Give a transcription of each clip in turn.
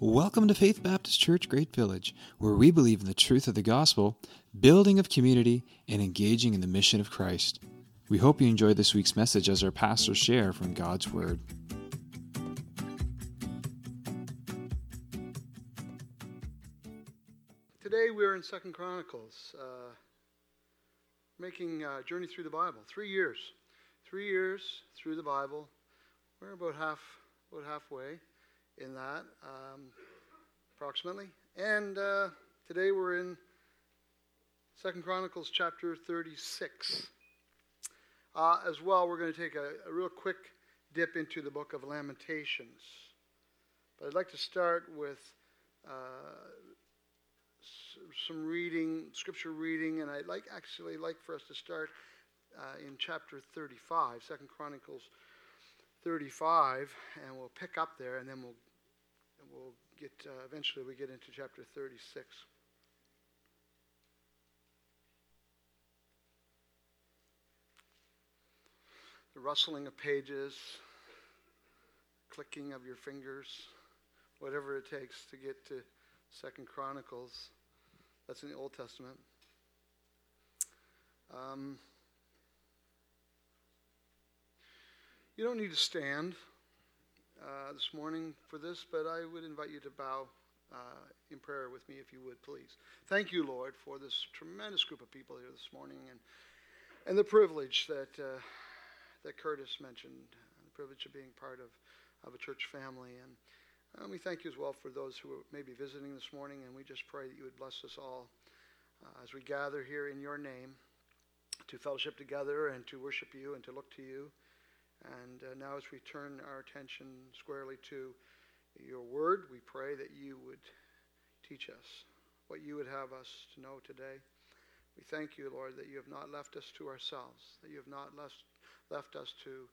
Welcome to Faith Baptist Church Great Village, where we believe in the truth of the gospel, building of community, and engaging in the mission of Christ. We hope you enjoy this week's message as our pastors share from God's Word. Today we're in Second Chronicles, uh, making a journey through the Bible. Three years, three years through the Bible. We're about half, about halfway in that, um, approximately. And uh, today we're in Second Chronicles chapter 36. Uh, as well, we're going to take a, a, real quick dip into the book of Lamentations. But I'd like to start with uh, some reading, scripture reading, and I'd like actually like for us to start uh, in chapter 35, Second Chronicles 35, and we'll pick up there, and then we'll we'll get uh, eventually we get into chapter 36. The rustling of pages, clicking of your fingers, whatever it takes to get to Second Chronicles. That's in the Old Testament. Um, you don't need to stand uh, this morning for this, but I would invite you to bow uh, in prayer with me if you would, please. Thank you, Lord, for this tremendous group of people here this morning and, and the privilege that, uh, that Curtis mentioned, the privilege of being part of, of a church family. And uh, we thank you as well for those who may be visiting this morning, and we just pray that you would bless us all uh, as we gather here in your name to fellowship together and to worship you and to look to you. And uh, now, as we turn our attention squarely to your word, we pray that you would teach us what you would have us to know today. We thank you, Lord, that you have not left us to ourselves, that you have not left, left us to,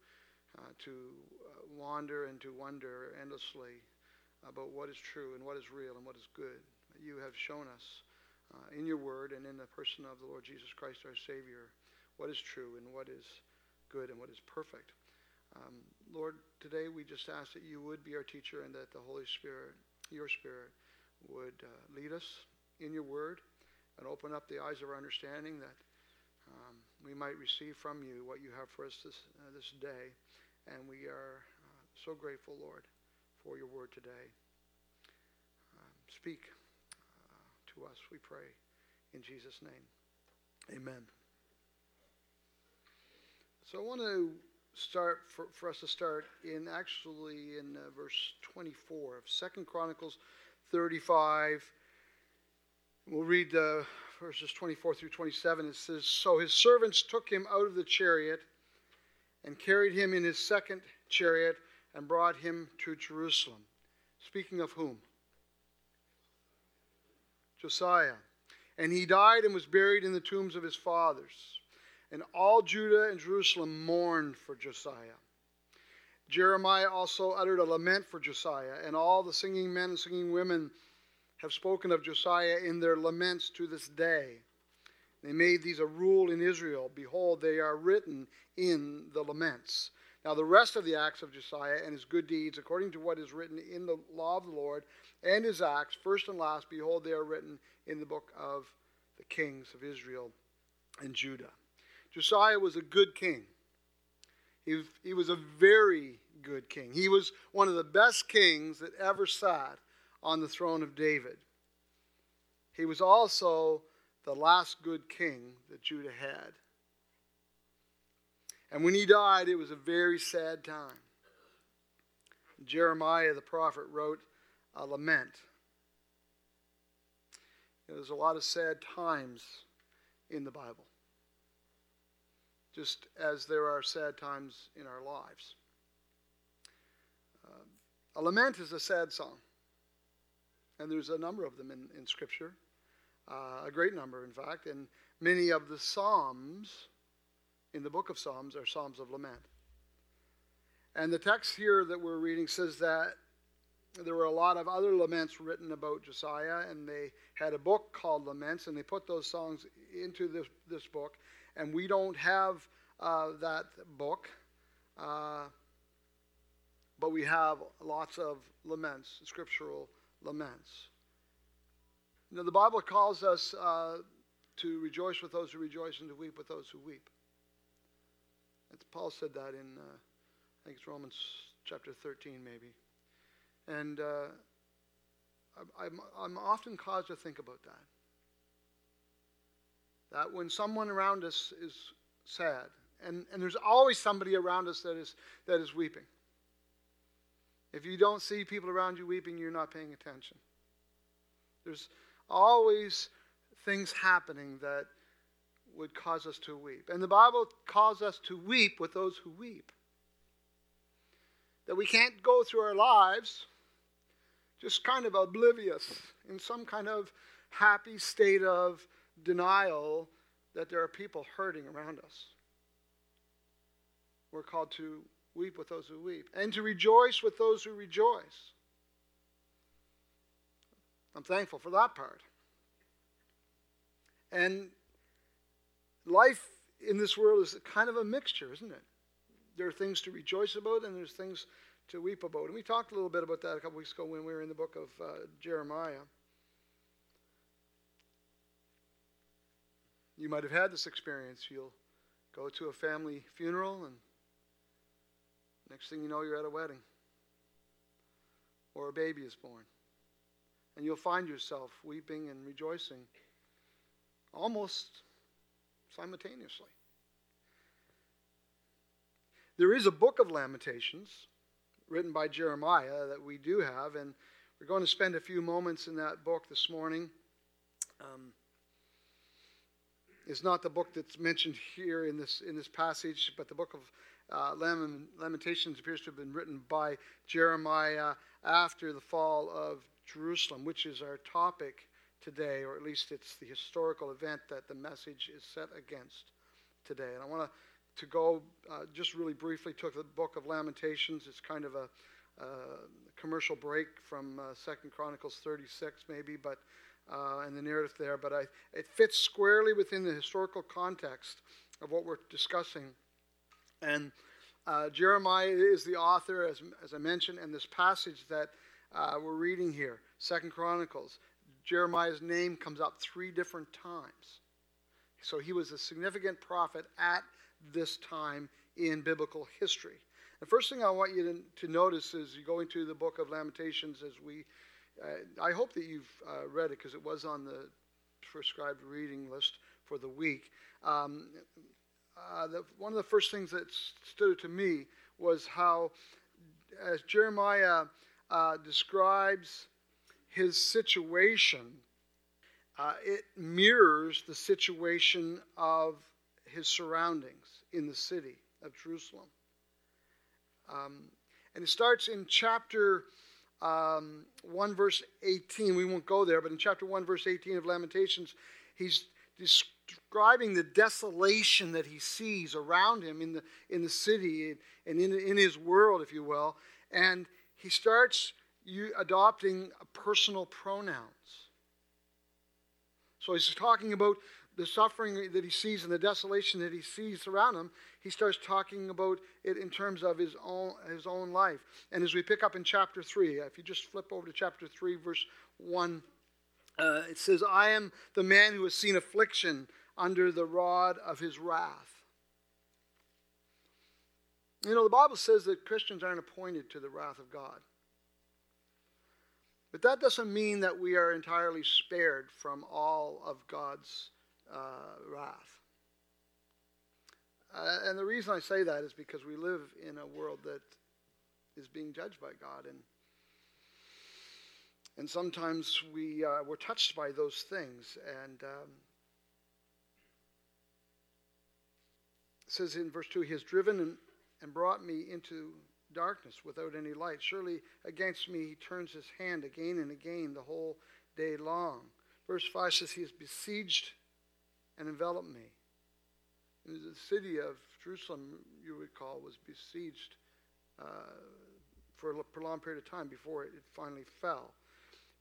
uh, to uh, wander and to wonder endlessly about what is true and what is real and what is good. You have shown us uh, in your word and in the person of the Lord Jesus Christ, our Savior, what is true and what is good and what is perfect. Um, Lord, today we just ask that you would be our teacher and that the Holy Spirit, your Spirit, would uh, lead us in your word and open up the eyes of our understanding that um, we might receive from you what you have for us this, uh, this day. And we are uh, so grateful, Lord, for your word today. Um, speak uh, to us, we pray, in Jesus' name. Amen. So I want to start for, for us to start in actually in uh, verse 24 of Second Chronicles 35. We'll read uh, verses 24 through 27. It says, So his servants took him out of the chariot and carried him in his second chariot and brought him to Jerusalem. Speaking of whom? Josiah. And he died and was buried in the tombs of his fathers. And all Judah and Jerusalem mourned for Josiah. Jeremiah also uttered a lament for Josiah, and all the singing men and singing women have spoken of Josiah in their laments to this day. They made these a rule in Israel. Behold, they are written in the laments. Now, the rest of the acts of Josiah and his good deeds, according to what is written in the law of the Lord, and his acts, first and last, behold, they are written in the book of the kings of Israel and Judah. Josiah was a good king. He, he was a very good king. He was one of the best kings that ever sat on the throne of David. He was also the last good king that Judah had. And when he died, it was a very sad time. Jeremiah the prophet wrote a lament. There's a lot of sad times in the Bible just as there are sad times in our lives. Uh, a lament is a sad song, and there's a number of them in, in Scripture, uh, a great number, in fact, and many of the Psalms in the book of Psalms are Psalms of lament. And the text here that we're reading says that there were a lot of other laments written about Josiah, and they had a book called Laments, and they put those songs into this, this book and we don't have uh, that book, uh, but we have lots of laments, scriptural laments. You know, the Bible calls us uh, to rejoice with those who rejoice and to weep with those who weep. Paul said that in, uh, I think it's Romans chapter 13, maybe. And uh, I'm, I'm often caused to think about that. That when someone around us is sad, and, and there's always somebody around us that is, that is weeping. If you don't see people around you weeping, you're not paying attention. There's always things happening that would cause us to weep. And the Bible calls us to weep with those who weep. That we can't go through our lives just kind of oblivious in some kind of happy state of denial that there are people hurting around us. We're called to weep with those who weep and to rejoice with those who rejoice. I'm thankful for that part. And life in this world is kind of a mixture, isn't it? There are things to rejoice about and there's things to weep about. And we talked a little bit about that a couple weeks ago when we were in the book of uh, Jeremiah. You might have had this experience. You'll go to a family funeral, and next thing you know, you're at a wedding or a baby is born. And you'll find yourself weeping and rejoicing almost simultaneously. There is a book of Lamentations written by Jeremiah that we do have, and we're going to spend a few moments in that book this morning. Um, it's not the book that's mentioned here in this in this passage, but the book of uh, Lamentations appears to have been written by Jeremiah after the fall of Jerusalem, which is our topic today, or at least it's the historical event that the message is set against today. And I want to to go uh, just really briefly to the book of Lamentations. It's kind of a uh, commercial break from uh, Second Chronicles 36, maybe, but uh, and the narrative there. But I, it fits squarely within the historical context of what we're discussing. And uh, Jeremiah is the author, as, as I mentioned, and this passage that uh, we're reading here, Second Chronicles, Jeremiah's name comes up three different times. So he was a significant prophet at this time in biblical history. The first thing I want you to, to notice is you go into the book of Lamentations as we, I hope that you've uh, read it because it was on the prescribed reading list for the week. Um, uh, the, one of the first things that stood to me was how, as Jeremiah uh, describes his situation, uh, it mirrors the situation of his surroundings in the city of Jerusalem. Um, and it starts in chapter um, 1, verse 18. We won't go there, but in chapter 1, verse 18 of Lamentations, he's describing the desolation that he sees around him in the, in the city and in, in his world, if you will. And he starts adopting personal pronouns. So he's talking about the suffering that he sees and the desolation that he sees around him, he starts talking about it in terms of his own, his own life. And as we pick up in chapter 3, if you just flip over to chapter 3, verse 1, uh, it says, I am the man who has seen affliction under the rod of his wrath. You know, the Bible says that Christians aren't appointed to the wrath of God. But that doesn't mean that we are entirely spared from all of God's uh, wrath. Uh, and the reason I say that is because we live in a world that is being judged by God, and and sometimes we uh, we're touched by those things. And um, says in verse two, He has driven and, and brought me into darkness without any light. Surely against me He turns His hand again and again the whole day long. Verse five says He has besieged and enveloped me. The city of Jerusalem, you recall, was besieged uh, for a prolonged period of time before it finally fell.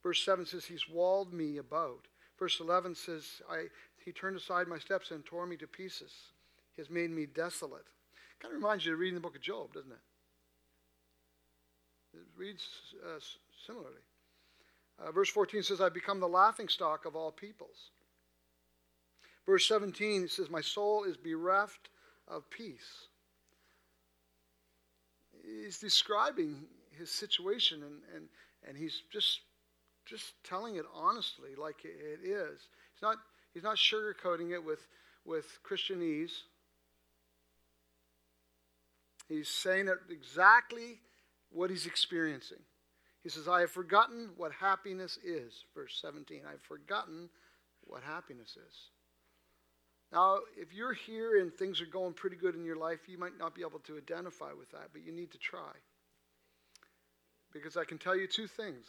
Verse 7 says, He's walled me about. Verse 11 says, I, He turned aside my steps and tore me to pieces. He has made me desolate. Kind of reminds you of reading the book of Job, doesn't it? It reads uh, similarly. Uh, verse 14 says, I've become the laughing stock of all peoples. Verse 17 it says, My soul is bereft of peace. He's describing his situation and, and, and he's just, just telling it honestly like it is. He's not, he's not sugarcoating it with, with Christianese. He's saying it exactly what he's experiencing. He says, I have forgotten what happiness is. Verse 17. I've forgotten what happiness is. Now, if you're here and things are going pretty good in your life, you might not be able to identify with that, but you need to try. Because I can tell you two things.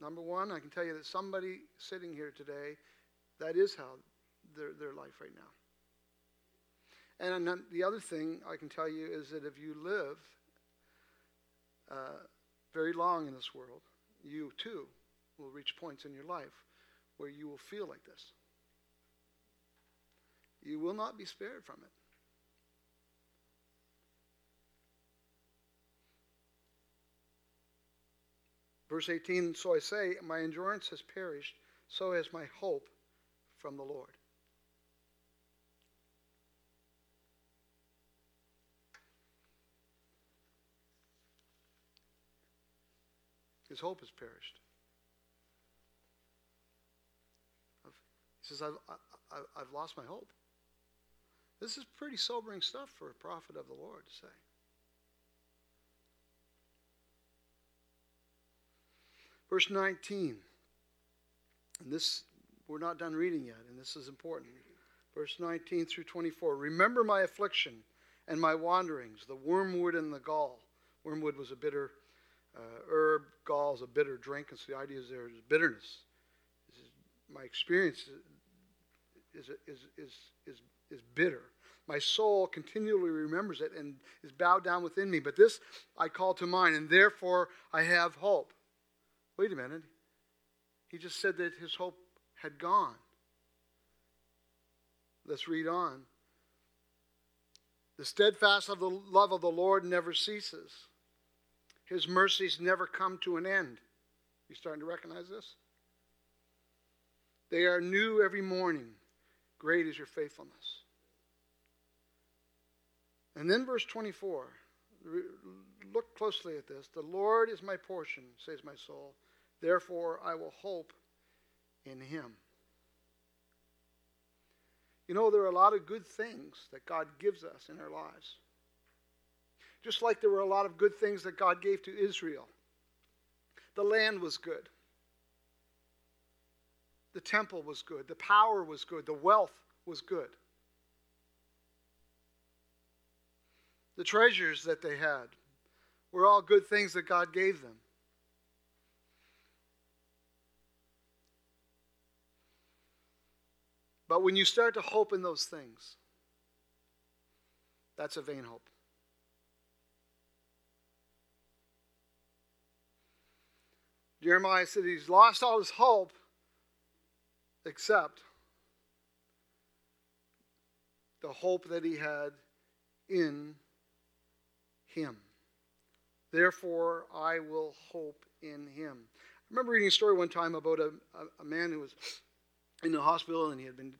Number one, I can tell you that somebody sitting here today, that is how their, their life right now. And the other thing I can tell you is that if you live uh, very long in this world, you too will reach points in your life where you will feel like this. You will not be spared from it. Verse 18 So I say, My endurance has perished, so has my hope from the Lord. His hope has perished. He says, I've, I, have lost my hope. This is pretty sobering stuff for a prophet of the Lord to say. Verse 19. And this, we're not done reading yet, and this is important. Verse 19 through 24. Remember my affliction and my wanderings, the wormwood and the gall. Wormwood was a bitter uh, herb, gall is a bitter drink, and so the idea is there is bitterness. Is, my experience is, is, is, is, is bitter. My soul continually remembers it and is bowed down within me. But this I call to mind, and therefore I have hope. Wait a minute. He just said that his hope had gone. Let's read on. The steadfast of the love of the Lord never ceases. His mercies never come to an end. You starting to recognize this? They are new every morning. Great is your faithfulness. And then verse 24. Look closely at this. The Lord is my portion, says my soul. Therefore, I will hope in him. You know, there are a lot of good things that God gives us in our lives. Just like there were a lot of good things that God gave to Israel. The land was good. The temple was good. The power was good. The wealth was good. The treasures that they had were all good things that God gave them. But when you start to hope in those things, that's a vain hope. Jeremiah said he's lost all his hope except the hope that he had in him. Therefore, I will hope in him. I remember reading a story one time about a, a, a man who was in the hospital and he had been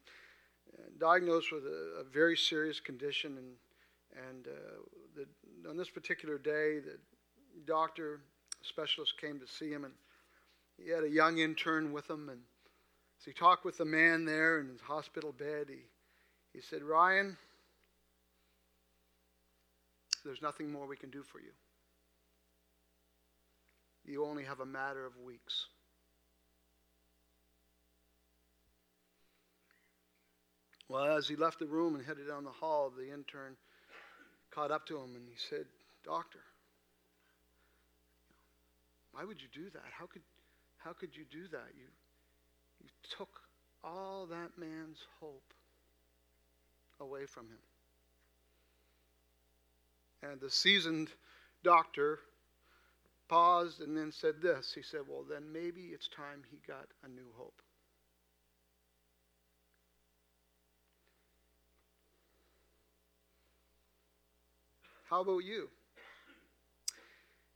uh, diagnosed with a, a very serious condition. And, and uh, the, on this particular day, the doctor specialist came to see him and he had a young intern with him. And as he talked with the man there in his hospital bed, he, he said, Ryan, there's nothing more we can do for you. You only have a matter of weeks. Well, as he left the room and headed down the hall, the intern caught up to him and he said, Doctor, why would you do that? How could, how could you do that? You, you took all that man's hope away from him. And the seasoned doctor paused and then said this. He said, Well, then maybe it's time he got a new hope. How about you?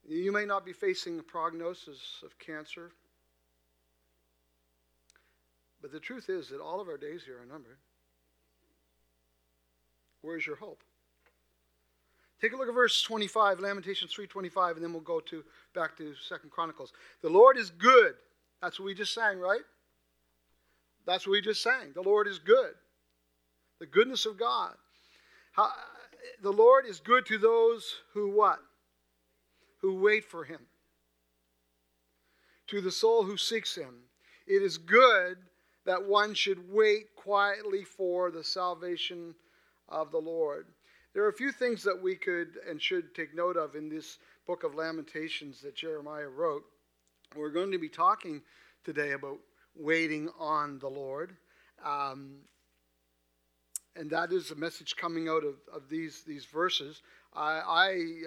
You may not be facing a prognosis of cancer But the truth is that all of our days here are numbered. Where's your hope? Take a look at verse 25, Lamentations 3:25, and then we'll go to back to Second Chronicles. The Lord is good. That's what we just sang, right? That's what we just sang. The Lord is good. The goodness of God. How, the Lord is good to those who what? Who wait for him. To the soul who seeks him. It is good that one should wait quietly for the salvation of the Lord. There are a few things that we could and should take note of in this book of Lamentations that Jeremiah wrote. We're going to be talking today about waiting on the Lord. Um, and that is a message coming out of, of these, these verses. I,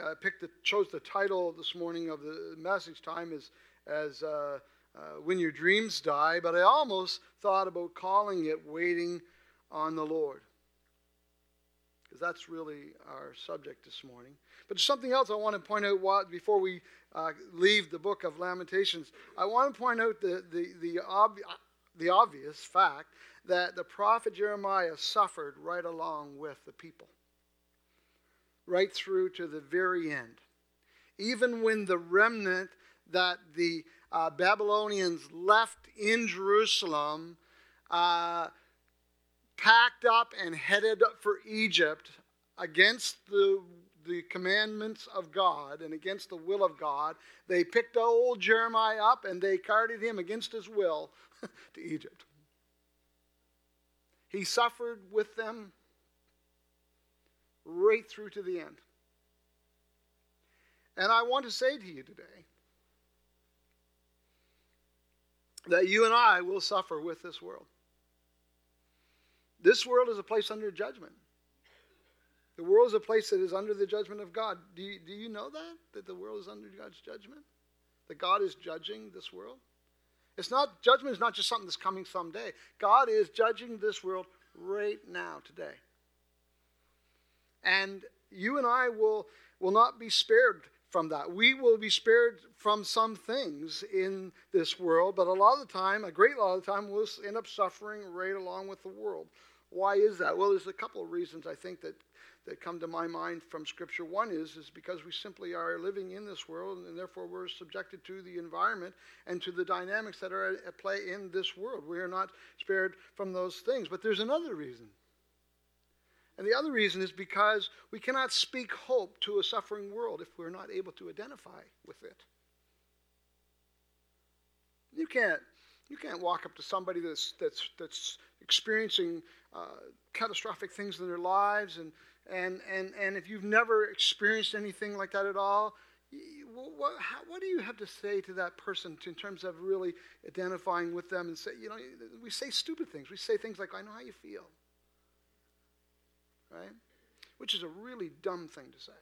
I uh, picked the, chose the title this morning of the message time as, as uh, uh, When Your Dreams Die, but I almost thought about calling it Waiting on the Lord because that's really our subject this morning. But something else I want to point out before we uh, leave the book of Lamentations. I want to point out the, the, the, ob- the obvious fact that the prophet Jeremiah suffered right along with the people, right through to the very end. Even when the remnant that the uh, Babylonians left in Jerusalem uh, packed up and headed for Egypt against the, the commandments of God and against the will of God. They picked old Jeremiah up and they carted him against his will to Egypt. He suffered with them right through to the end. And I want to say to you today that you and I will suffer with this world. This world is a place under judgment. The world is a place that is under the judgment of God. Do you, do you know that? That the world is under God's judgment? That God is judging this world? It's not, judgment is not just something that's coming someday. God is judging this world right now, today. And you and I will, will not be spared from that. We will be spared from some things in this world, but a lot of the time, a great lot of the time, we'll end up suffering right along with the world. Why is that? Well, there's a couple of reasons I think that, that come to my mind from Scripture. One is, is because we simply are living in this world, and therefore we're subjected to the environment and to the dynamics that are at play in this world. We are not spared from those things. But there's another reason. And the other reason is because we cannot speak hope to a suffering world if we're not able to identify with it. You can't, you can't walk up to somebody that's, that's, that's experiencing uh, catastrophic things in their lives, and, and, and, and if you've never experienced anything like that at all, what, how, what, do you have to say to that person to, in terms of really identifying with them and say, you know, we say stupid things. We say things like, I know how you feel. Right? Which is a really dumb thing to say.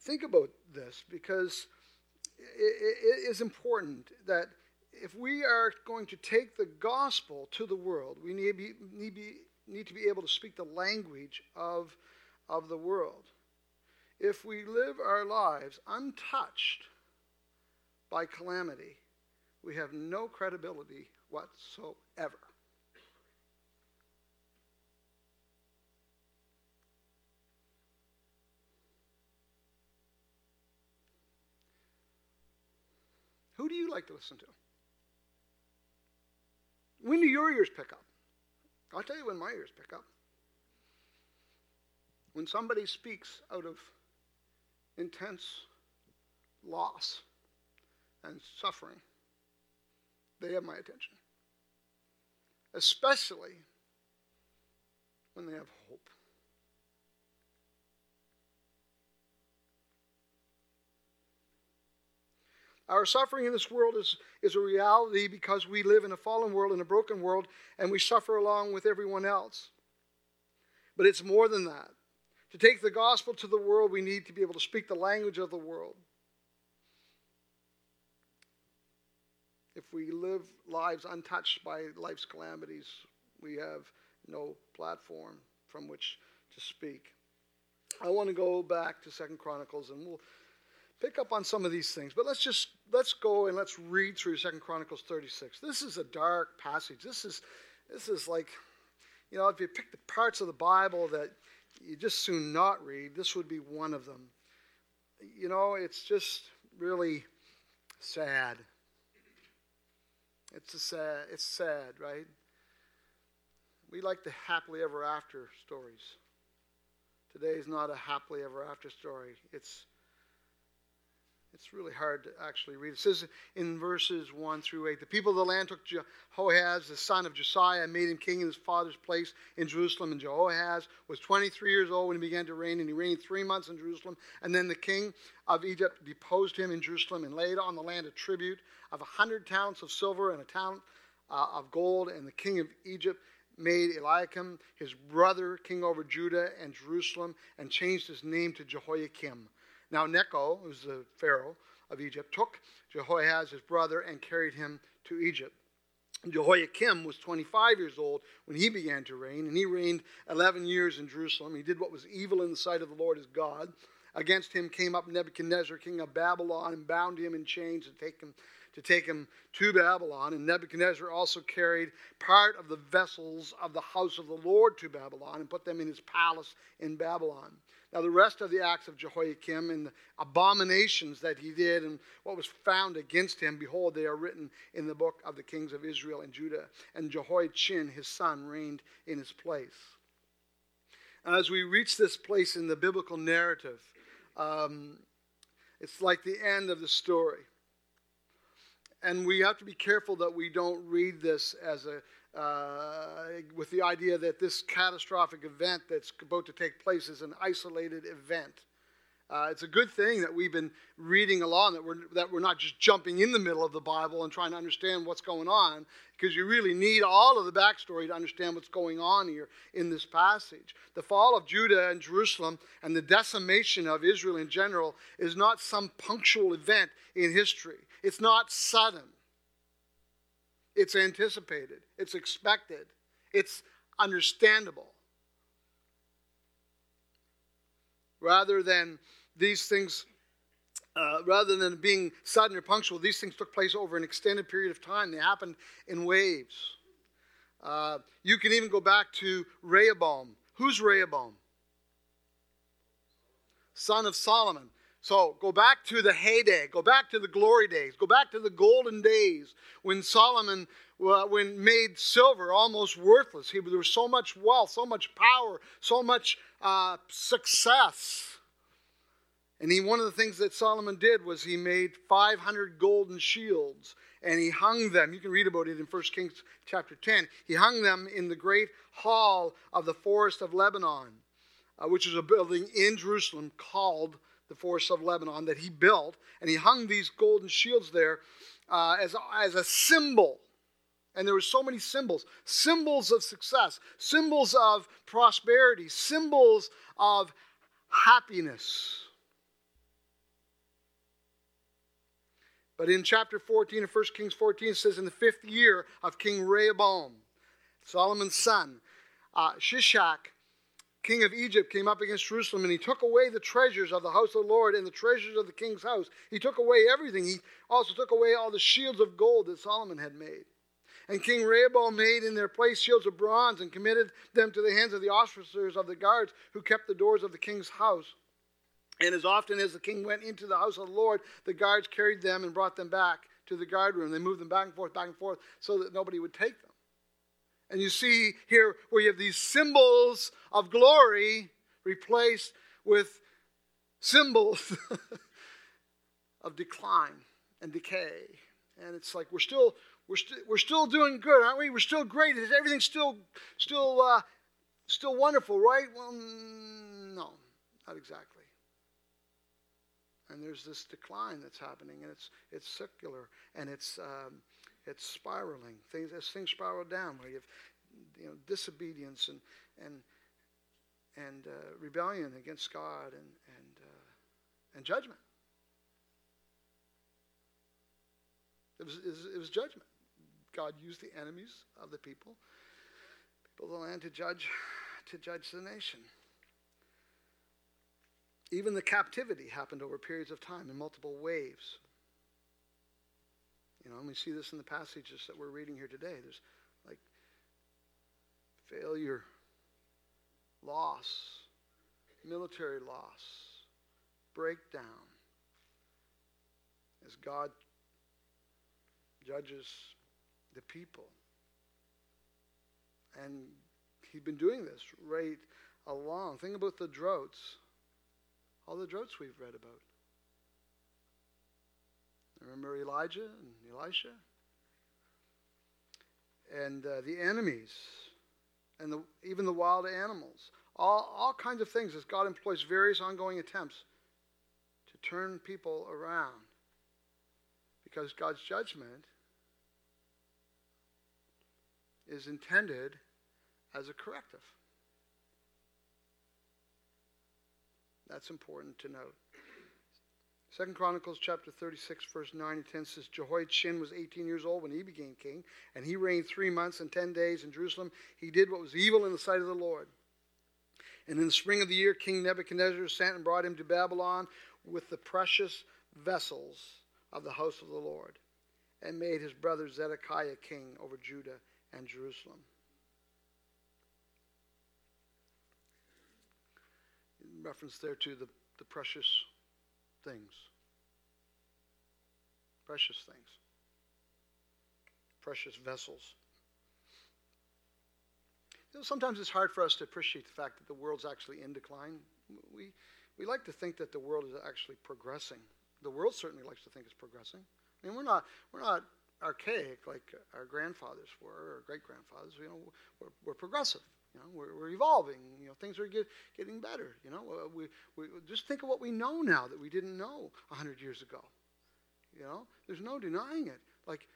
Think about this because it, is important that if we are going to take the gospel to the world, we need, be, need, be, need to be able to speak the language of, of the world. If we live our lives untouched by calamity, we have no credibility whatsoever. Who do you like to listen to? When do your ears pick up? I'll tell you when my ears pick up. When somebody speaks out of intense loss and suffering, they have my attention. Especially when they have hope. Our suffering in this world is, is a reality because we live in a fallen world, in a broken world, and we suffer along with everyone else. But it's more than that. To take the gospel to the world, we need to be able to speak the language of the world. If we live lives untouched by life's calamities, we have no platform from which to speak. I want to go back to Second Chronicles, and we'll pick up on some of these things. But let's just let's go and let's read through Second Chronicles 36. This is a dark passage. This is this is like, you know, if you pick the parts of the Bible that you just soon not read, this would be one of them. You know, it's just really sad. It's a sad. It's sad, right? We like the happily ever after stories. Today is not a happily ever after story. It's it's really hard to actually read. It says in verses 1 through 8 The people of the land took Jehoahaz, the son of Josiah, and made him king in his father's place in Jerusalem. And Jehoahaz was 23 years old when he began to reign, and he reigned three months in Jerusalem. And then the king of Egypt deposed him in Jerusalem and laid on the land a tribute of a hundred talents of silver and a talent uh, of gold. And the king of Egypt made Eliakim his brother king over Judah and Jerusalem and changed his name to Jehoiakim. Now Necho, who's the Pharaoh of Egypt, took Jehoahaz, his brother, and carried him to Egypt. Jehoiakim was 25 years old when he began to reign, and he reigned 11 years in Jerusalem. He did what was evil in the sight of the Lord his God. Against him came up Nebuchadnezzar, king of Babylon, and bound him in chains take him to take him to Babylon. And Nebuchadnezzar also carried part of the vessels of the house of the Lord to Babylon and put them in his palace in Babylon. Now, the rest of the acts of Jehoiakim and the abominations that he did and what was found against him, behold, they are written in the book of the kings of Israel and Judah. And Jehoiachin, his son, reigned in his place. As we reach this place in the biblical narrative, um, it's like the end of the story. And we have to be careful that we don't read this as a, uh, with the idea that this catastrophic event that's about to take place is an isolated event. Uh, it's a good thing that we've been reading along, that we're, that we're not just jumping in the middle of the Bible and trying to understand what's going on, because you really need all of the backstory to understand what's going on here in this passage. The fall of Judah and Jerusalem and the decimation of Israel in general is not some punctual event in history, it's not sudden. It's anticipated, it's expected, it's understandable. Rather than these things, uh, rather than being sudden or punctual, these things took place over an extended period of time. They happened in waves. Uh, you can even go back to Rehoboam. Who's Rehoboam? Son of Solomon. So go back to the heyday, go back to the glory days, go back to the golden days when Solomon uh, when made silver almost worthless. He, there was so much wealth, so much power, so much uh, success. And he, one of the things that Solomon did was he made 500 golden shields and he hung them. You can read about it in 1 Kings chapter 10. He hung them in the great hall of the forest of Lebanon, uh, which is a building in Jerusalem called the forest of Lebanon that he built, and he hung these golden shields there uh, as, as a symbol. And there were so many symbols symbols of success, symbols of prosperity, symbols of happiness. But in chapter 14 of 1 Kings 14, it says, In the fifth year of King Rehoboam, Solomon's son, uh, Shishak king of Egypt came up against Jerusalem and he took away the treasures of the house of the Lord and the treasures of the king's house. He took away everything. He also took away all the shields of gold that Solomon had made. And King Rehoboam made in their place shields of bronze and committed them to the hands of the officers of the guards who kept the doors of the king's house. And as often as the king went into the house of the Lord, the guards carried them and brought them back to the guard room. They moved them back and forth, back and forth, so that nobody would take them. And you see here where you have these symbols of glory replaced with symbols of decline and decay. And it's like we're still we're, st- we're still doing good, aren't we? We're still great. Is everything still still uh, still wonderful, right? Well, no, not exactly. And there's this decline that's happening, and it's it's secular, and it's um, it's spiraling. Things as things spiral down, where you have you know disobedience and and and uh, rebellion against God and and uh, and judgment. It was, it was judgment. God used the enemies of the people, people of the land, to judge to judge the nation. Even the captivity happened over periods of time in multiple waves. You know, and we see this in the passages that we're reading here today. There's like failure, loss, military loss, breakdown, as God judges the people. And he'd been doing this right along. Think about the droughts, all the droughts we've read about. Remember Elijah and Elisha? And uh, the enemies, and the, even the wild animals. All, all kinds of things as God employs various ongoing attempts to turn people around. Because God's judgment is intended as a corrective. That's important to note. Second Chronicles chapter 36, verse 9 and 10 says, Jehoiachin was 18 years old when he became king, and he reigned three months and ten days in Jerusalem. He did what was evil in the sight of the Lord. And in the spring of the year, King Nebuchadnezzar sent and brought him to Babylon with the precious vessels of the house of the Lord, and made his brother Zedekiah king over Judah and Jerusalem. In reference there to the, the precious things. Precious things. Precious vessels. You know, sometimes it's hard for us to appreciate the fact that the world's actually in decline. We, we like to think that the world is actually progressing. The world certainly likes to think it's progressing. I mean, we're not, we're not archaic like our grandfathers were, or great grandfathers. You know, we're, we're progressive. You know, we're, we're evolving. You know, things are get, getting better. You know, uh, we, we just think of what we know now that we didn't know hundred years ago. You know, there's no denying it. Like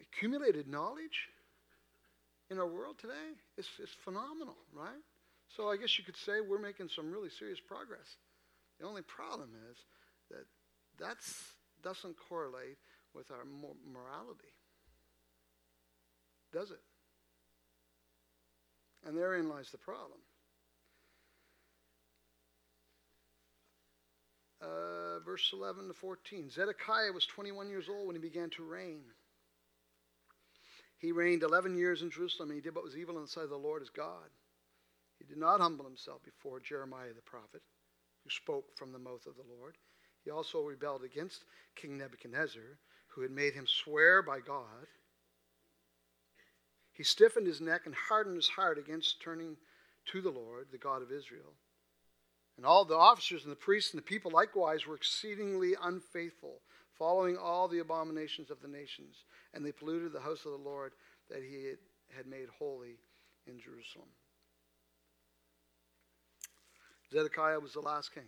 accumulated knowledge in our world today is, is phenomenal, right? So I guess you could say we're making some really serious progress. The only problem is that that doesn't correlate with our morality. Does it? And therein lies the problem. Uh, verse 11 to 14. Zedekiah was 21 years old when he began to reign. He reigned 11 years in Jerusalem, and he did what was evil in the sight of the Lord his God. He did not humble himself before Jeremiah the prophet, who spoke from the mouth of the Lord. He also rebelled against King Nebuchadnezzar, who had made him swear by God he stiffened his neck and hardened his heart against turning to the Lord, the God of Israel. And all the officers and the priests and the people likewise were exceedingly unfaithful, following all the abominations of the nations. And they polluted the house of the Lord that he had made holy in Jerusalem. Zedekiah was the last king.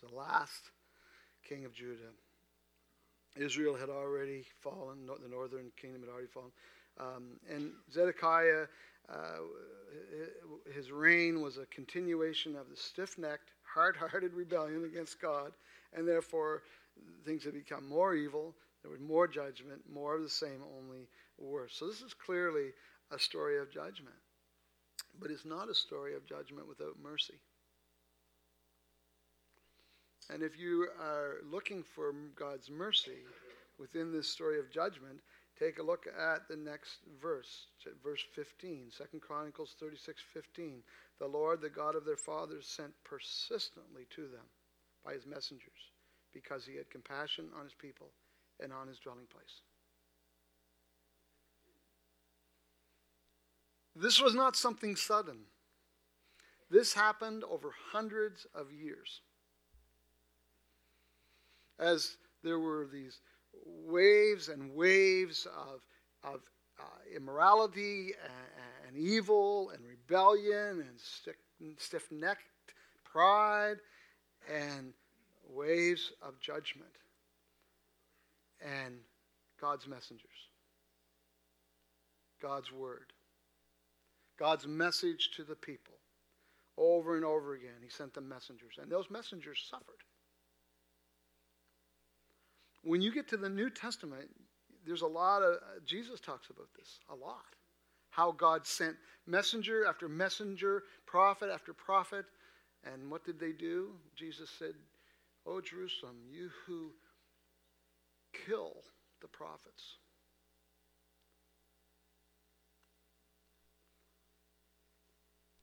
He was the last king of Judah. Israel had already fallen, the northern kingdom had already fallen. Um, and Zedekiah, uh, his reign was a continuation of the stiff necked, hard hearted rebellion against God, and therefore things had become more evil. There was more judgment, more of the same, only worse. So this is clearly a story of judgment. But it's not a story of judgment without mercy. And if you are looking for God's mercy within this story of judgment, take a look at the next verse, verse 15, 2 Chronicles 36 15. The Lord, the God of their fathers, sent persistently to them by his messengers because he had compassion on his people and on his dwelling place. This was not something sudden. This happened over hundreds of years as there were these waves and waves of, of uh, immorality and, and, evil and rebellion and stiff, stiff necked pride and waves of judgment and God's messengers, God's word, God's message to the people. Over and over again, he sent them messengers, and those messengers suffered. When you get to the New Testament, there's a lot of, Jesus talks about this a lot. How God sent messenger after messenger, prophet after prophet, And what did they do? Jesus said, Oh, Jerusalem, you who kill the prophets.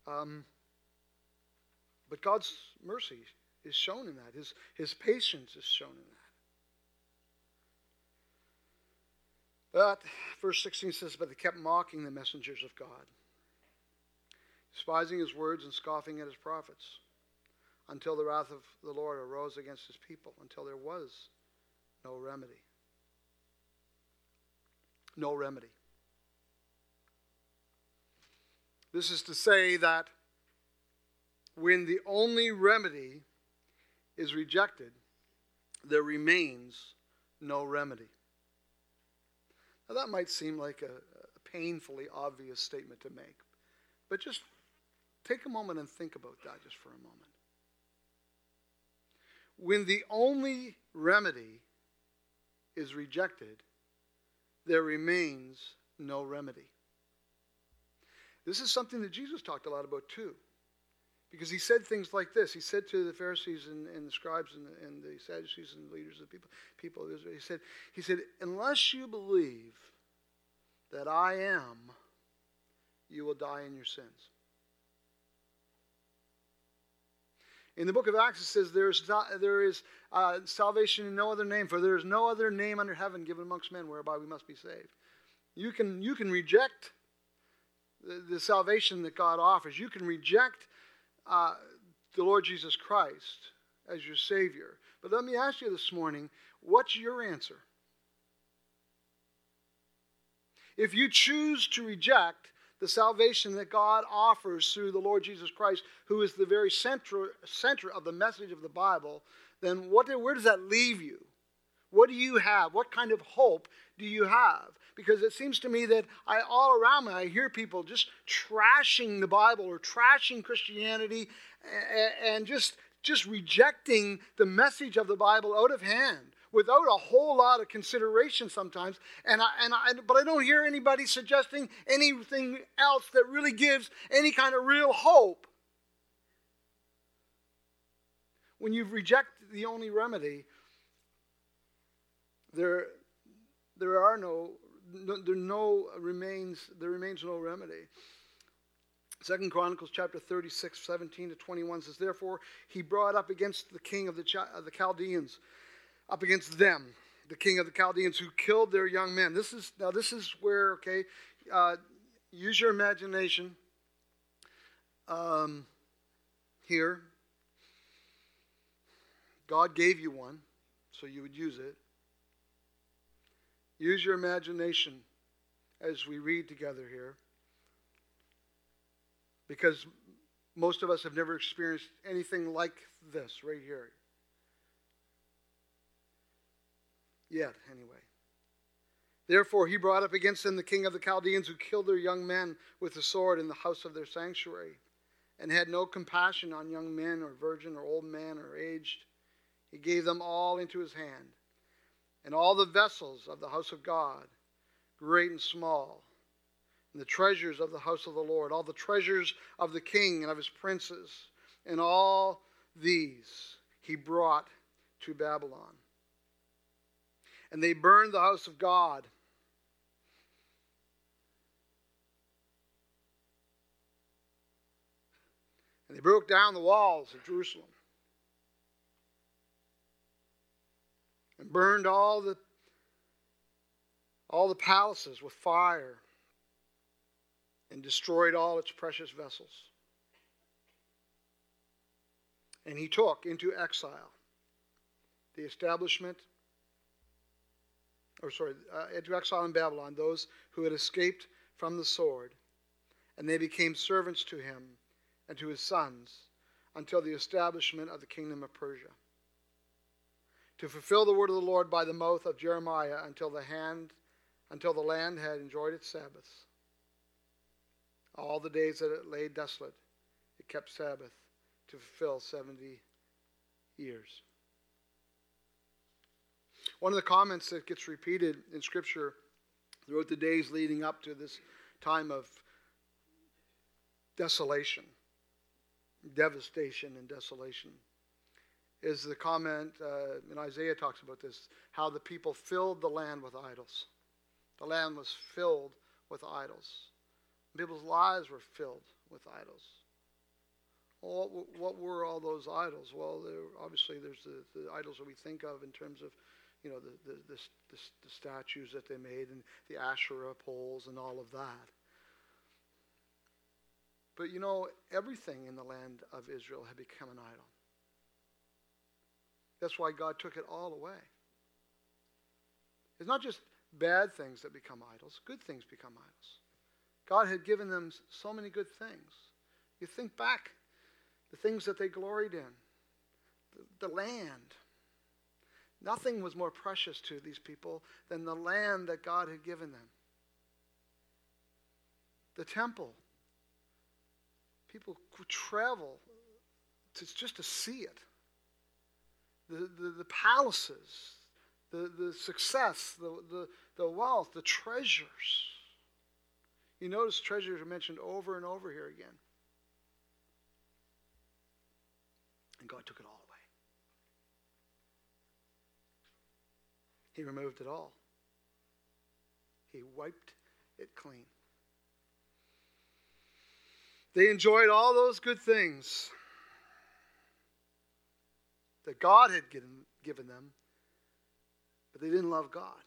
Um, but God's mercy is shown in that. His, his patience is shown in that. But verse 16 says, But they kept mocking the messengers of God, despising his words and scoffing at his prophets, until the wrath of the Lord arose against his people, until there was no remedy. No remedy. This is to say that when the only remedy is rejected, there remains no remedy. Now, that might seem like a, a, painfully obvious statement to make, but just take a moment and think about that just for a moment. When the only remedy is rejected, there remains no remedy. This is something that Jesus talked a lot about too. Because he said things like this. He said to the Pharisees and, and the scribes and the, and the Sadducees and the leaders of the people, people of Israel, he said, he said, unless you believe that I am, you will die in your sins. In the book of Acts, it says there is, there is uh, salvation in no other name, for there is no other name under heaven given amongst men whereby we must be saved. You can, you can reject the, the salvation that God offers. You can reject uh, the Lord Jesus Christ as your Savior. But let me ask you this morning what's your answer? If you choose to reject the salvation that God offers through the Lord Jesus Christ, who is the very center, center of the message of the Bible, then what, where does that leave you? What do you have? What kind of hope do you have? Because it seems to me that I all around me I hear people just trashing the Bible or trashing Christianity and just just rejecting the message of the Bible out of hand without a whole lot of consideration sometimes. And I, and I, but I don't hear anybody suggesting anything else that really gives any kind of real hope. When you've rejected the only remedy, there, there are no, no, there no remains, there remains no remedy. Second Chronicles chapter 36, 17 to 21 says, Therefore he brought up against the king of the, of the Chaldeans, up against them, the king of the Chaldeans, who killed their young men. This is now this is where, okay, uh, use your imagination um, here. God gave you one, so you would use it. Use your imagination as we read together here. Because most of us have never experienced anything like this right here. Yet, anyway. Therefore, he brought up against them the king of the Chaldeans who killed their young men with the sword in the house of their sanctuary, and had no compassion on young men or virgin or old man or aged. He gave them all into his hand and all the vessels of the house of God, great and small, and the treasures of the house of the Lord, all the treasures of the king and of his princes, and all these he brought to Babylon. And they burned the house of God. And they broke down the walls of Jerusalem. And burned all the all the palaces with fire and destroyed all its precious vessels. And he took into exile the establishment, or sorry, uh, into exile in Babylon those who had escaped from the sword, and they became servants to him and to his sons until the establishment of the kingdom of Persia to fulfill the word of the Lord by the mouth of Jeremiah until the hand until the land had enjoyed its Sabbaths. All the days that it lay desolate, it kept Sabbath to fulfill 70 years. One of the comments that gets repeated in Scripture throughout the days leading up to this time of desolation devastation and desolation. Is the comment, uh, and Isaiah talks about this, how the people filled the land with idols. The land was filled with idols. People's lives were filled with idols. Well, what, what were all those idols? Well, obviously there's the, the idols that we think of in terms of you know, the, the, the, the statues that they made and the Asherah poles and all of that. But you know, everything in the land of Israel had become an idol. That's why God took it all away. It's not just bad things that become idols, good things become idols. God had given them so many good things. You think back, the things that they gloried in, the, the land, Nothing was more precious to these people than the land that God had given them. The temple. People would travel to, just to see it. The, the, the palaces, the, the success, the, the, the wealth, the treasures. You notice treasures are mentioned over and over here again. And God took it all. Away. He removed it all. He wiped it clean. They enjoyed all those good things that God had given, given them, but they didn't love God.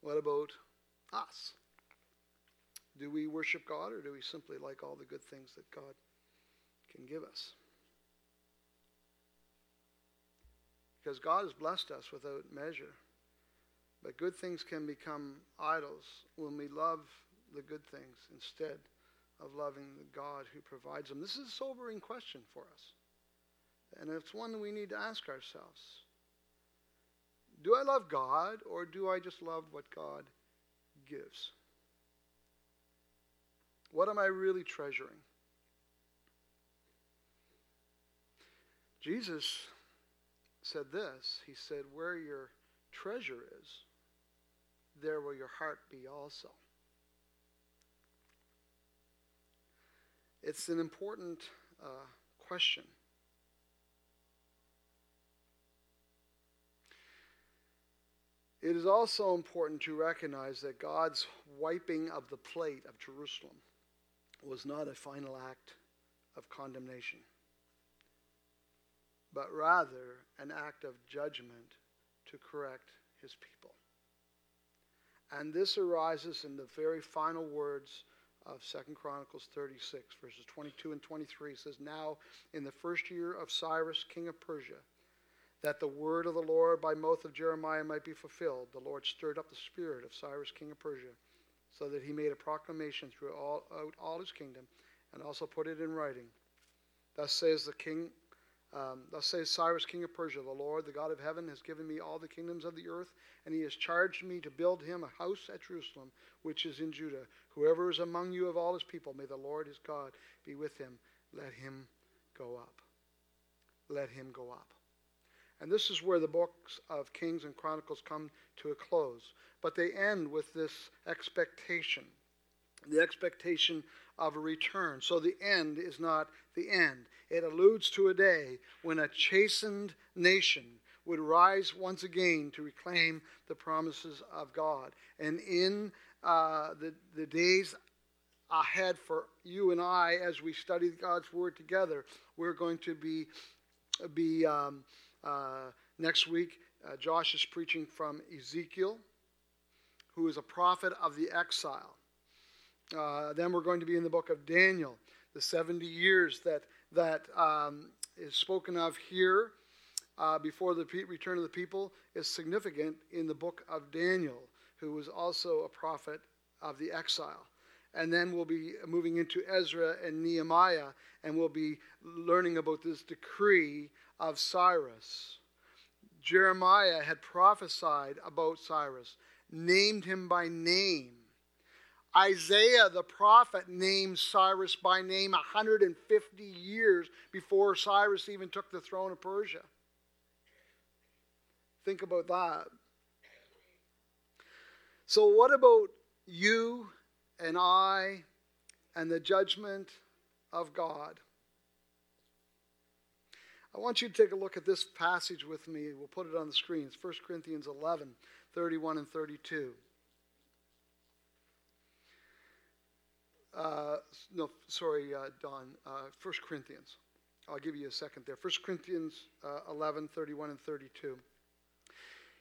What about us? Do we worship God or do we simply like all the good things that God can give us? Because God has blessed us without measure. But good things can become idols when we love the good things instead of loving the God who provides them. This is a sobering question for us. And it's one we need to ask ourselves. Do I love God or do I just love what God gives? What am I really treasuring? Jesus said this He said, Where your treasure is, there will your heart be also. It's an important uh, question. It is also important to recognize that God's wiping of the plate of Jerusalem was not a final act of condemnation but rather an act of judgment to correct his people. And this arises in the very final words of 2 Chronicles 36, verses 22 and 23. It says, Now, in the first year of Cyrus, king of Persia, that the word of the Lord by mouth of Jeremiah might be fulfilled, the Lord stirred up the spirit of Cyrus, king of Persia, so that he made a proclamation throughout all, his kingdom, and also put it in writing. Thus says the king um, thus says Cyrus, king of Persia, the Lord, the God of heaven, has given me all the kingdoms of the earth, and he has charged me to build him a house at Jerusalem, which is in Judah. Whoever is among you of all his people, may the Lord his God be with him. Let him go up. Let him go up. And this is where the books of Kings and Chronicles come to a close. But they end with this expectation the expectation of a return. So the end is not the end. It alludes to a day when a chastened nation would rise once again to reclaim the promises of God. And in uh, the, the days ahead for you and I, as we study God's Word together, we're going to be, be um, uh, next week. Uh, Josh is preaching from Ezekiel, who is a prophet of the exile. Uh, then we're going to be in the book of Daniel, the 70 years that, that um, is spoken of here uh, before the return of the people is significant in the book of Daniel, who was also a prophet of the exile. And then we'll be moving into Ezra and Nehemiah, and we'll be learning about this decree of Cyrus. Jeremiah had prophesied about Cyrus, named him by name Isaiah the prophet named Cyrus by name 150 years before Cyrus even took the throne of Persia. Think about that. So, what about you and I and the judgment of God. I want you to take a look at this passage with me. We'll put it on the screen. It's 1 Corinthians 11, 31 and 32. Uh, no, sorry, uh, Don. Uh, 1 Corinthians. I'll give you a second there. 1 Corinthians uh, 11, 31 and 32.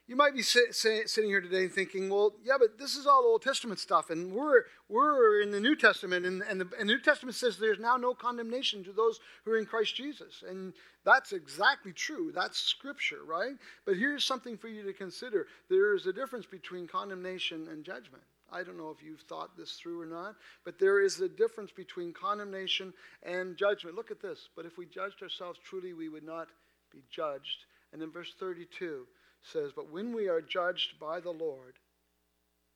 You might be sit, sit, sitting here today thinking, well, yeah, but this is all Old Testament stuff, and we're, we're in the New Testament, and, and, the, and the New Testament says there's now no condemnation to those who are in Christ Jesus. And that's exactly true. That's Scripture, right? But here's something for you to consider there is a difference between condemnation and judgment. I don't know if you've thought this through or not, but there is a difference between condemnation and judgment. Look at this. But if we judged ourselves truly, we would not be judged. And in verse 32, says, But when we are judged by the Lord,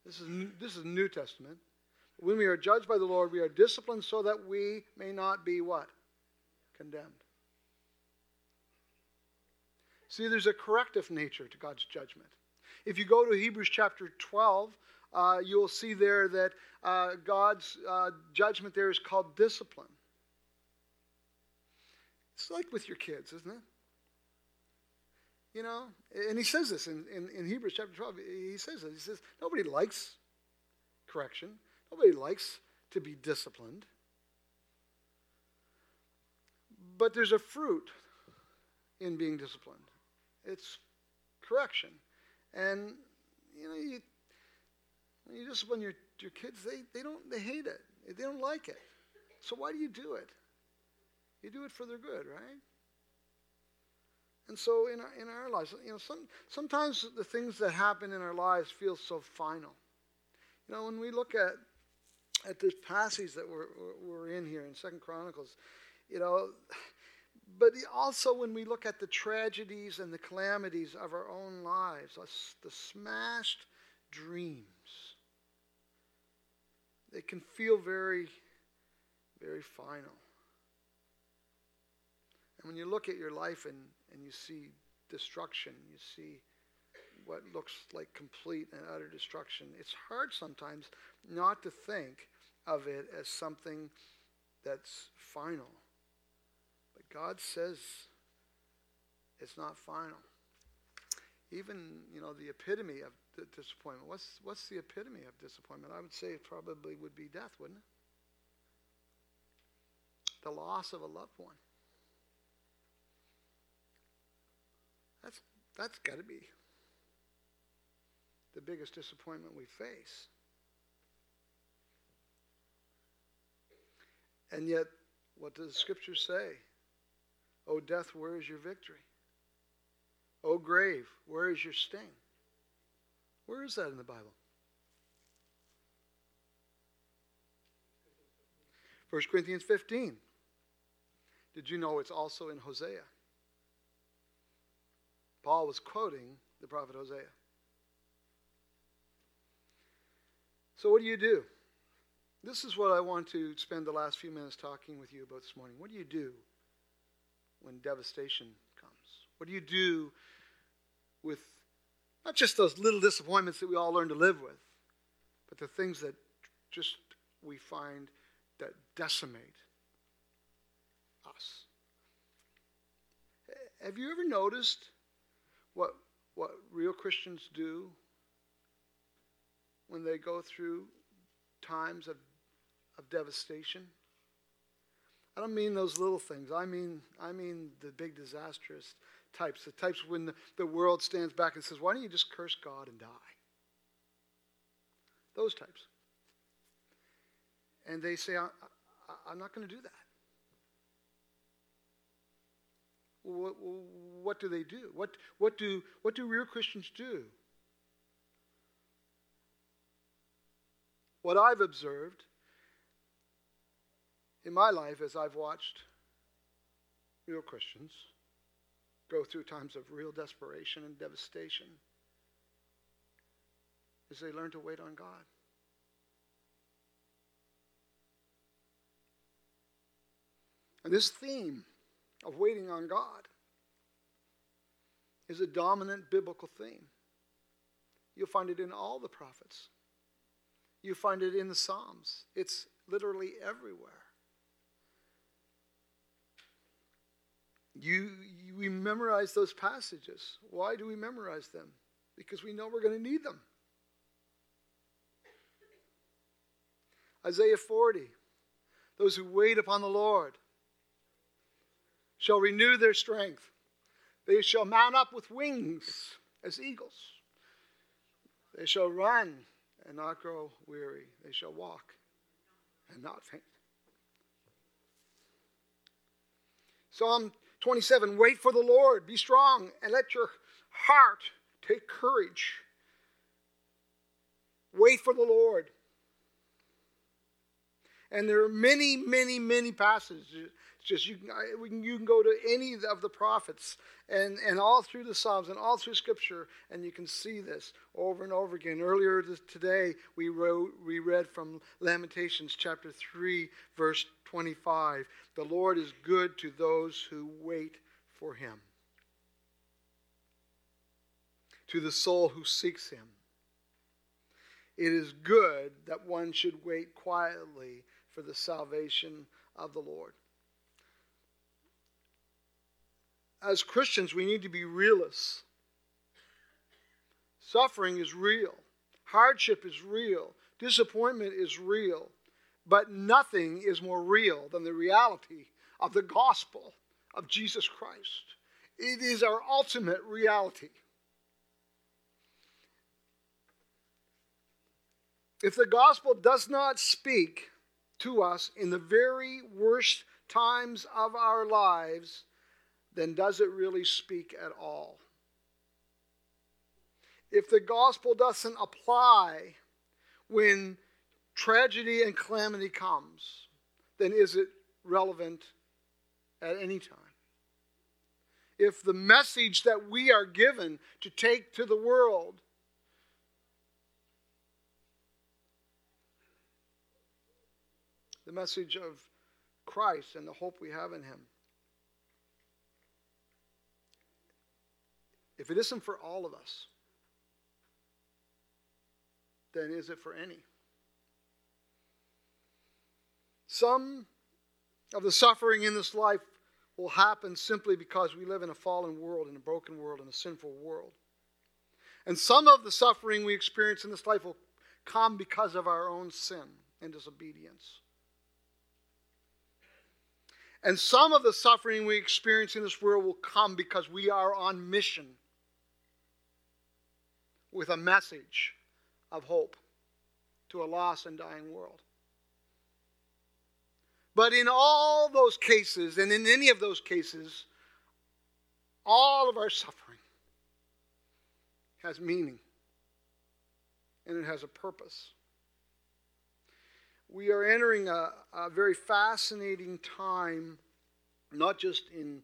this is, this is New Testament. When we are judged by the Lord, we are disciplined so that we may not be what? Condemned. See, there's a corrective nature to God's judgment. If you go to Hebrews chapter 12, uh, you'll see there that uh, God's uh, judgment there is called discipline. It's like with your kids, isn't it? You know, and he says this in, in, in Hebrews chapter 12. He says this. He says, nobody likes correction, nobody likes to be disciplined. But there's a fruit in being disciplined it's correction. And, you know, you, when you discipline your, your kids, they, they, don't, they hate it, they don't like it. So why do you do it? You do it for their good, right? And so in our, in our lives, you know, some, sometimes the things that happen in our lives feel so final. You know, when we look at at this passage that we're, we're in here in Second Chronicles, you know, but also when we look at the tragedies and the calamities of our own lives, the smashed dreams, they can feel very, very final. And when you look at your life and and you see destruction, you see what looks like complete and utter destruction. It's hard sometimes not to think of it as something that's final. But God says it's not final. Even, you know, the epitome of disappointment. What's, what's the epitome of disappointment? I would say it probably would be death, wouldn't it? The loss of a loved one. That's, that's got to be the biggest disappointment we face. And yet, what does the scripture say? O death, where is your victory? O grave, where is your sting? Where is that in the Bible? 1 Corinthians 15. Did you know it's also in Hosea? Paul was quoting the prophet Hosea. So, what do you do? This is what I want to spend the last few minutes talking with you about this morning. What do you do when devastation comes? What do you do with not just those little disappointments that we all learn to live with, but the things that just we find that decimate us? Have you ever noticed what, what real Christians do when they go through times of, of devastation. I don't mean those little things. I mean, I mean the big disastrous types, the types when the, the world stands back and says, why don't you just curse God and die? Those types. And they say, I, I, I'm not going to do that. What, what do they do? What, what, do, what do real Christians do? What I've observed in my life as I've watched real Christians go through times of real desperation and devastation is they learn to wait on God. And this theme of waiting on God is a dominant biblical theme. You'll find it in all the prophets. You find it in the Psalms. It's literally everywhere. You, you, we memorize those passages. Why do we memorize them? Because we know we're going to need them. Isaiah 40 Those who wait upon the Lord shall renew their strength. They shall mount up with wings as eagles. They shall run and not grow weary. They shall walk and not faint. Psalm 27 Wait for the Lord, be strong, and let your heart take courage. Wait for the Lord. And there are many, many, many passages. Just you can, you can go to any of the prophets and, and all through the Psalms and all through Scripture, and you can see this over and over again. Earlier today, we, wrote, we read from Lamentations chapter 3, verse 25. The Lord is good to those who wait for him, to the soul who seeks him. It is good that one should wait quietly for the salvation of the Lord. As Christians, we need to be realists. Suffering is real, hardship is real, disappointment is real, but nothing is more real than the reality of the gospel of Jesus Christ. It is our ultimate reality. If the gospel does not speak to us in the very worst times of our lives, then does it really speak at all? If the gospel doesn't apply when tragedy and calamity comes, then is it relevant at any time? If the message that we are given to take to the world the message of Christ and the hope we have in Him. If it isn't for all of us, then is it for any? Some of the suffering in this life will happen simply because we live in a fallen world, in a broken world, in a sinful world. And some of the suffering we experience in this life will come because of our own sin and disobedience. And some of the suffering we experience in this world will come because we are on mission with a message of hope to a lost and dying world. But in all those cases, and in any of those cases, all of our suffering has meaning and it has a purpose we are entering a, a very fascinating time, not just in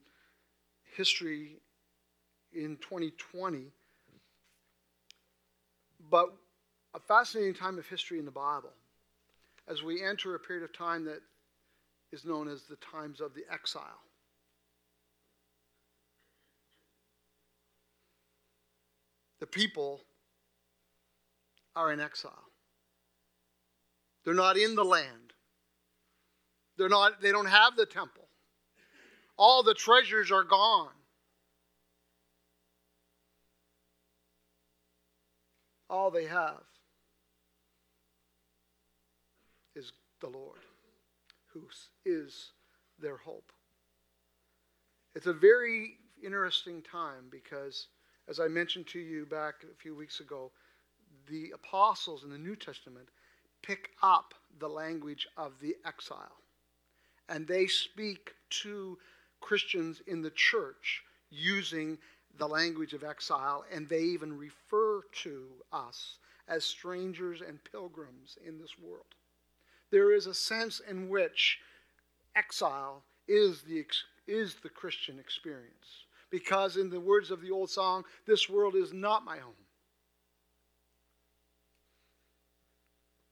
history in 2020, but a fascinating time of history in the Bible as we enter a period of time that is known as the times of the exile. The people are in exile. They're not in the land. They're not, they don't have the temple. All the treasures are gone. All they have is the Lord, who is their hope. It's a very interesting time because, as I mentioned to you back a few weeks ago, the apostles in the New Testament pick up the language of the exile. And they speak to Christians in the church using the language of exile, and they even refer to us as strangers and pilgrims in this world. There is a sense in which exile is the, is the Christian experience. Because, in the words of the old song, this world is not my home.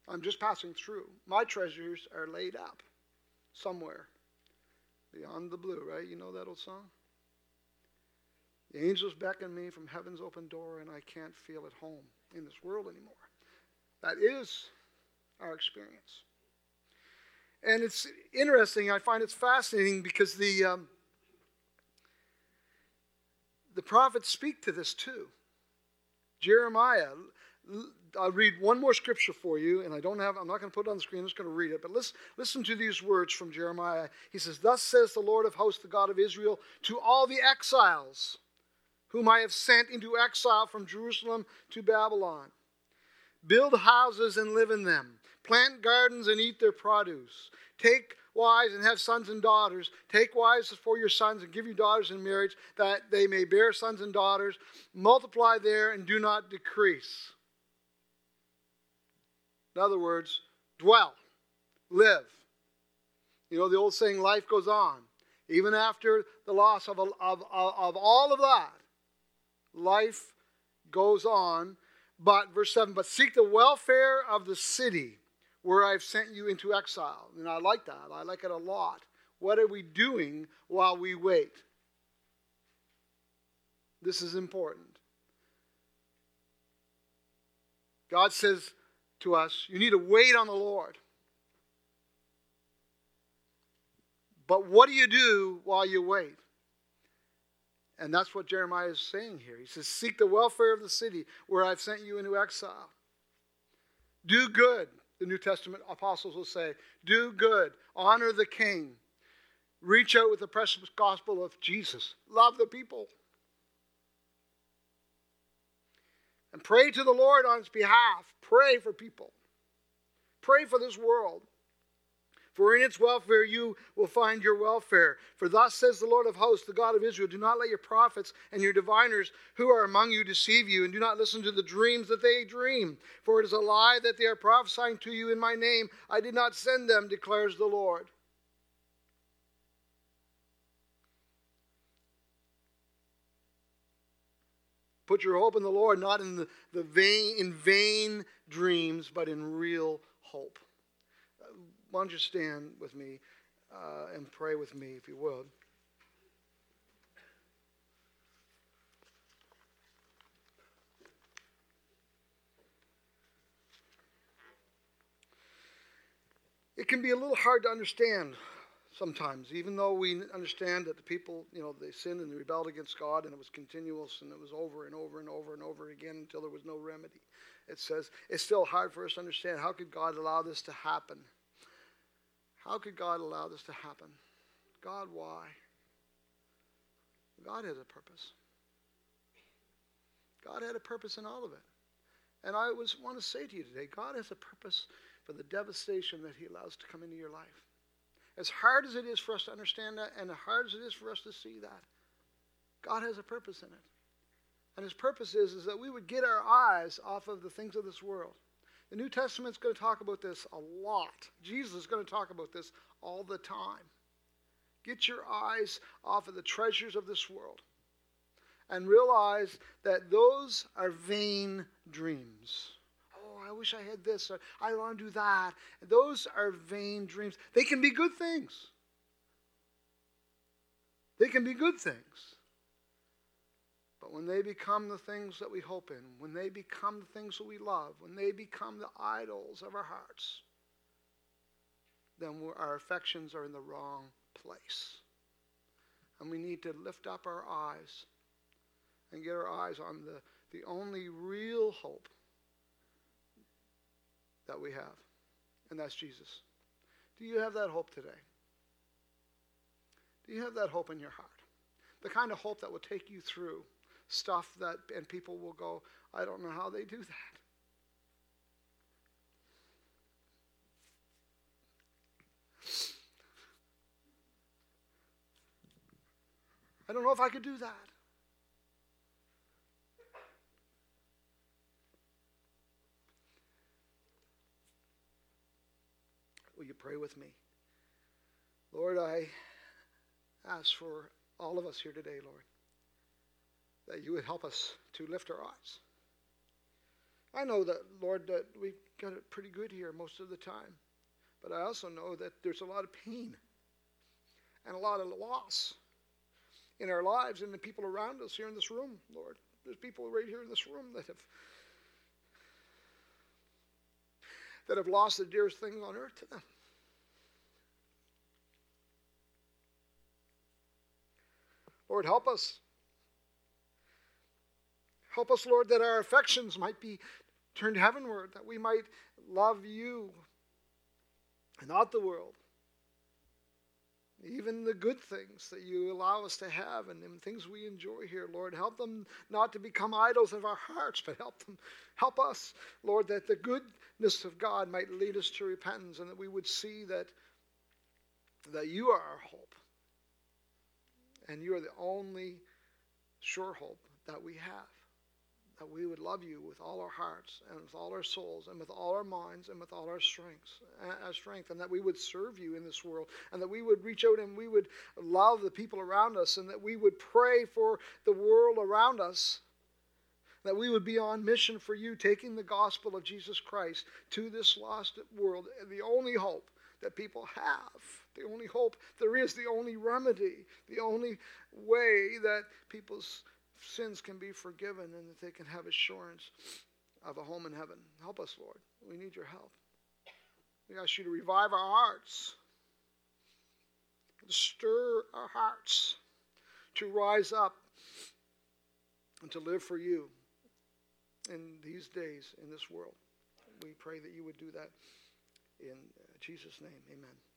I'm just passing through. My treasures are laid up somewhere beyond the blue, right? You know that old song? The angels beckon me from heaven's open door, and I can't feel at home in this world anymore. That is our experience. And it's interesting, I find it's fascinating because the, um, prophets speak to this too. Jeremiah, I'll read one more scripture for you, and I don't have, I'm not going to put it on the screen, I'm just going to read it. But listen, listen to these words from Jeremiah. He says, Thus says the Lord of hosts, the God of Israel, to all the exiles whom I have sent into exile from Jerusalem to Babylon. Build houses and live in them, plant gardens and eat their produce. Take wives and have sons and daughters. Take wives for your sons and give your daughters in marriage, that they may bear sons and daughters. Multiply there and do not decrease. In other words, dwell, live. You know the old saying, life goes on. Even after the loss of, of, of, of all of that, life goes on. But, verse 7, but seek the welfare of the city where I've sent you into exile. And I like that. I like it a lot. What are we doing while we wait? This is important. God says to us, you need to wait on the Lord. But what do you do while you wait? And that's what Jeremiah is saying here. He says, Seek the welfare of the city where I've sent you into exile. Do good, the New Testament apostles will say. Do good. Honor the king. Reach out with the precious gospel of Jesus. Love the people. And pray to the Lord on his behalf. Pray for people. Pray for this world. For in its welfare you will find your welfare. For thus says the Lord of hosts, the God of Israel Do not let your prophets and your diviners who are among you deceive you, and do not listen to the dreams that they dream. For it is a lie that they are prophesying to you in my name. I did not send them, declares the Lord. Put your hope in the Lord, not in the, the vain, in vain dreams, but in real hope. Why don't you stand with me uh, and pray with me, if you would? It can be a little hard to understand sometimes, even though we understand that the people, you know, they sinned and they rebelled against God and it was continuous and it was over and over and over and over again until there was no remedy. It says it's still hard for us to understand how could God allow this to happen? How could God allow this to happen? God, why? God has a purpose. God had a purpose in all of it. And I was, want to say to you today God has a purpose for the devastation that He allows to come into your life. As hard as it is for us to understand that, and as hard as it is for us to see that, God has a purpose in it. And His purpose is, is that we would get our eyes off of the things of this world the New Testament's going to talk about this a lot. Jesus is going to talk about this all the time. Get your eyes off of the treasures of this world and realize that those are vain dreams. Oh, I wish I had this, or I want to do that. Those are vain dreams. They can be good things. They can be good things. But when they become the things that we hope in, when they become the things that we love, when they become the idols of our hearts, then our affections are in the wrong place. And we need to lift up our eyes and get our eyes on the, the only real hope that we have, and that's Jesus. Do you have that hope today? Do you have that hope in your heart? The kind of hope that will take you through stuff that, and people will go, I don't know how they do that. I don't know if I could do that. Will you pray with me? Lord, I ask for all of us here today, Lord that you would help us to lift our eyes. I know that, Lord, that we've got it pretty good here most of the time. But I also know that there's a lot of pain and a lot of loss in our lives and the people around us here in this room, Lord. There's people right here in this room that have that have lost the dearest thing on earth to them. Lord, help us Help us, Lord, that our affections might be turned heavenward, that we might love you and not the world. Even the good things that you allow us to have and, and things we enjoy here, Lord, help them not to become idols of our hearts, but help them, help us, Lord, that the goodness of God might lead us to repentance and that we would see that, that you are our hope. And you are the only sure hope that we have that we would love you with all our hearts and with all our souls and with all our minds and with all our strengths, our uh, strength, and that we would serve you in this world, and that we would reach out and we would love the people around us, and that we would pray for the world around us, that we would be on mission for you, taking the gospel of Jesus Christ to this lost world, the only hope that people have, the only hope there is, the only remedy, the only way that people's sins can be forgiven and that they can have assurance of a home in heaven. Help us, Lord. We need your help. We ask you to revive our hearts, to stir our hearts to rise up and to live for you in these days in this world. We pray that you would do that in Jesus' name. Amen.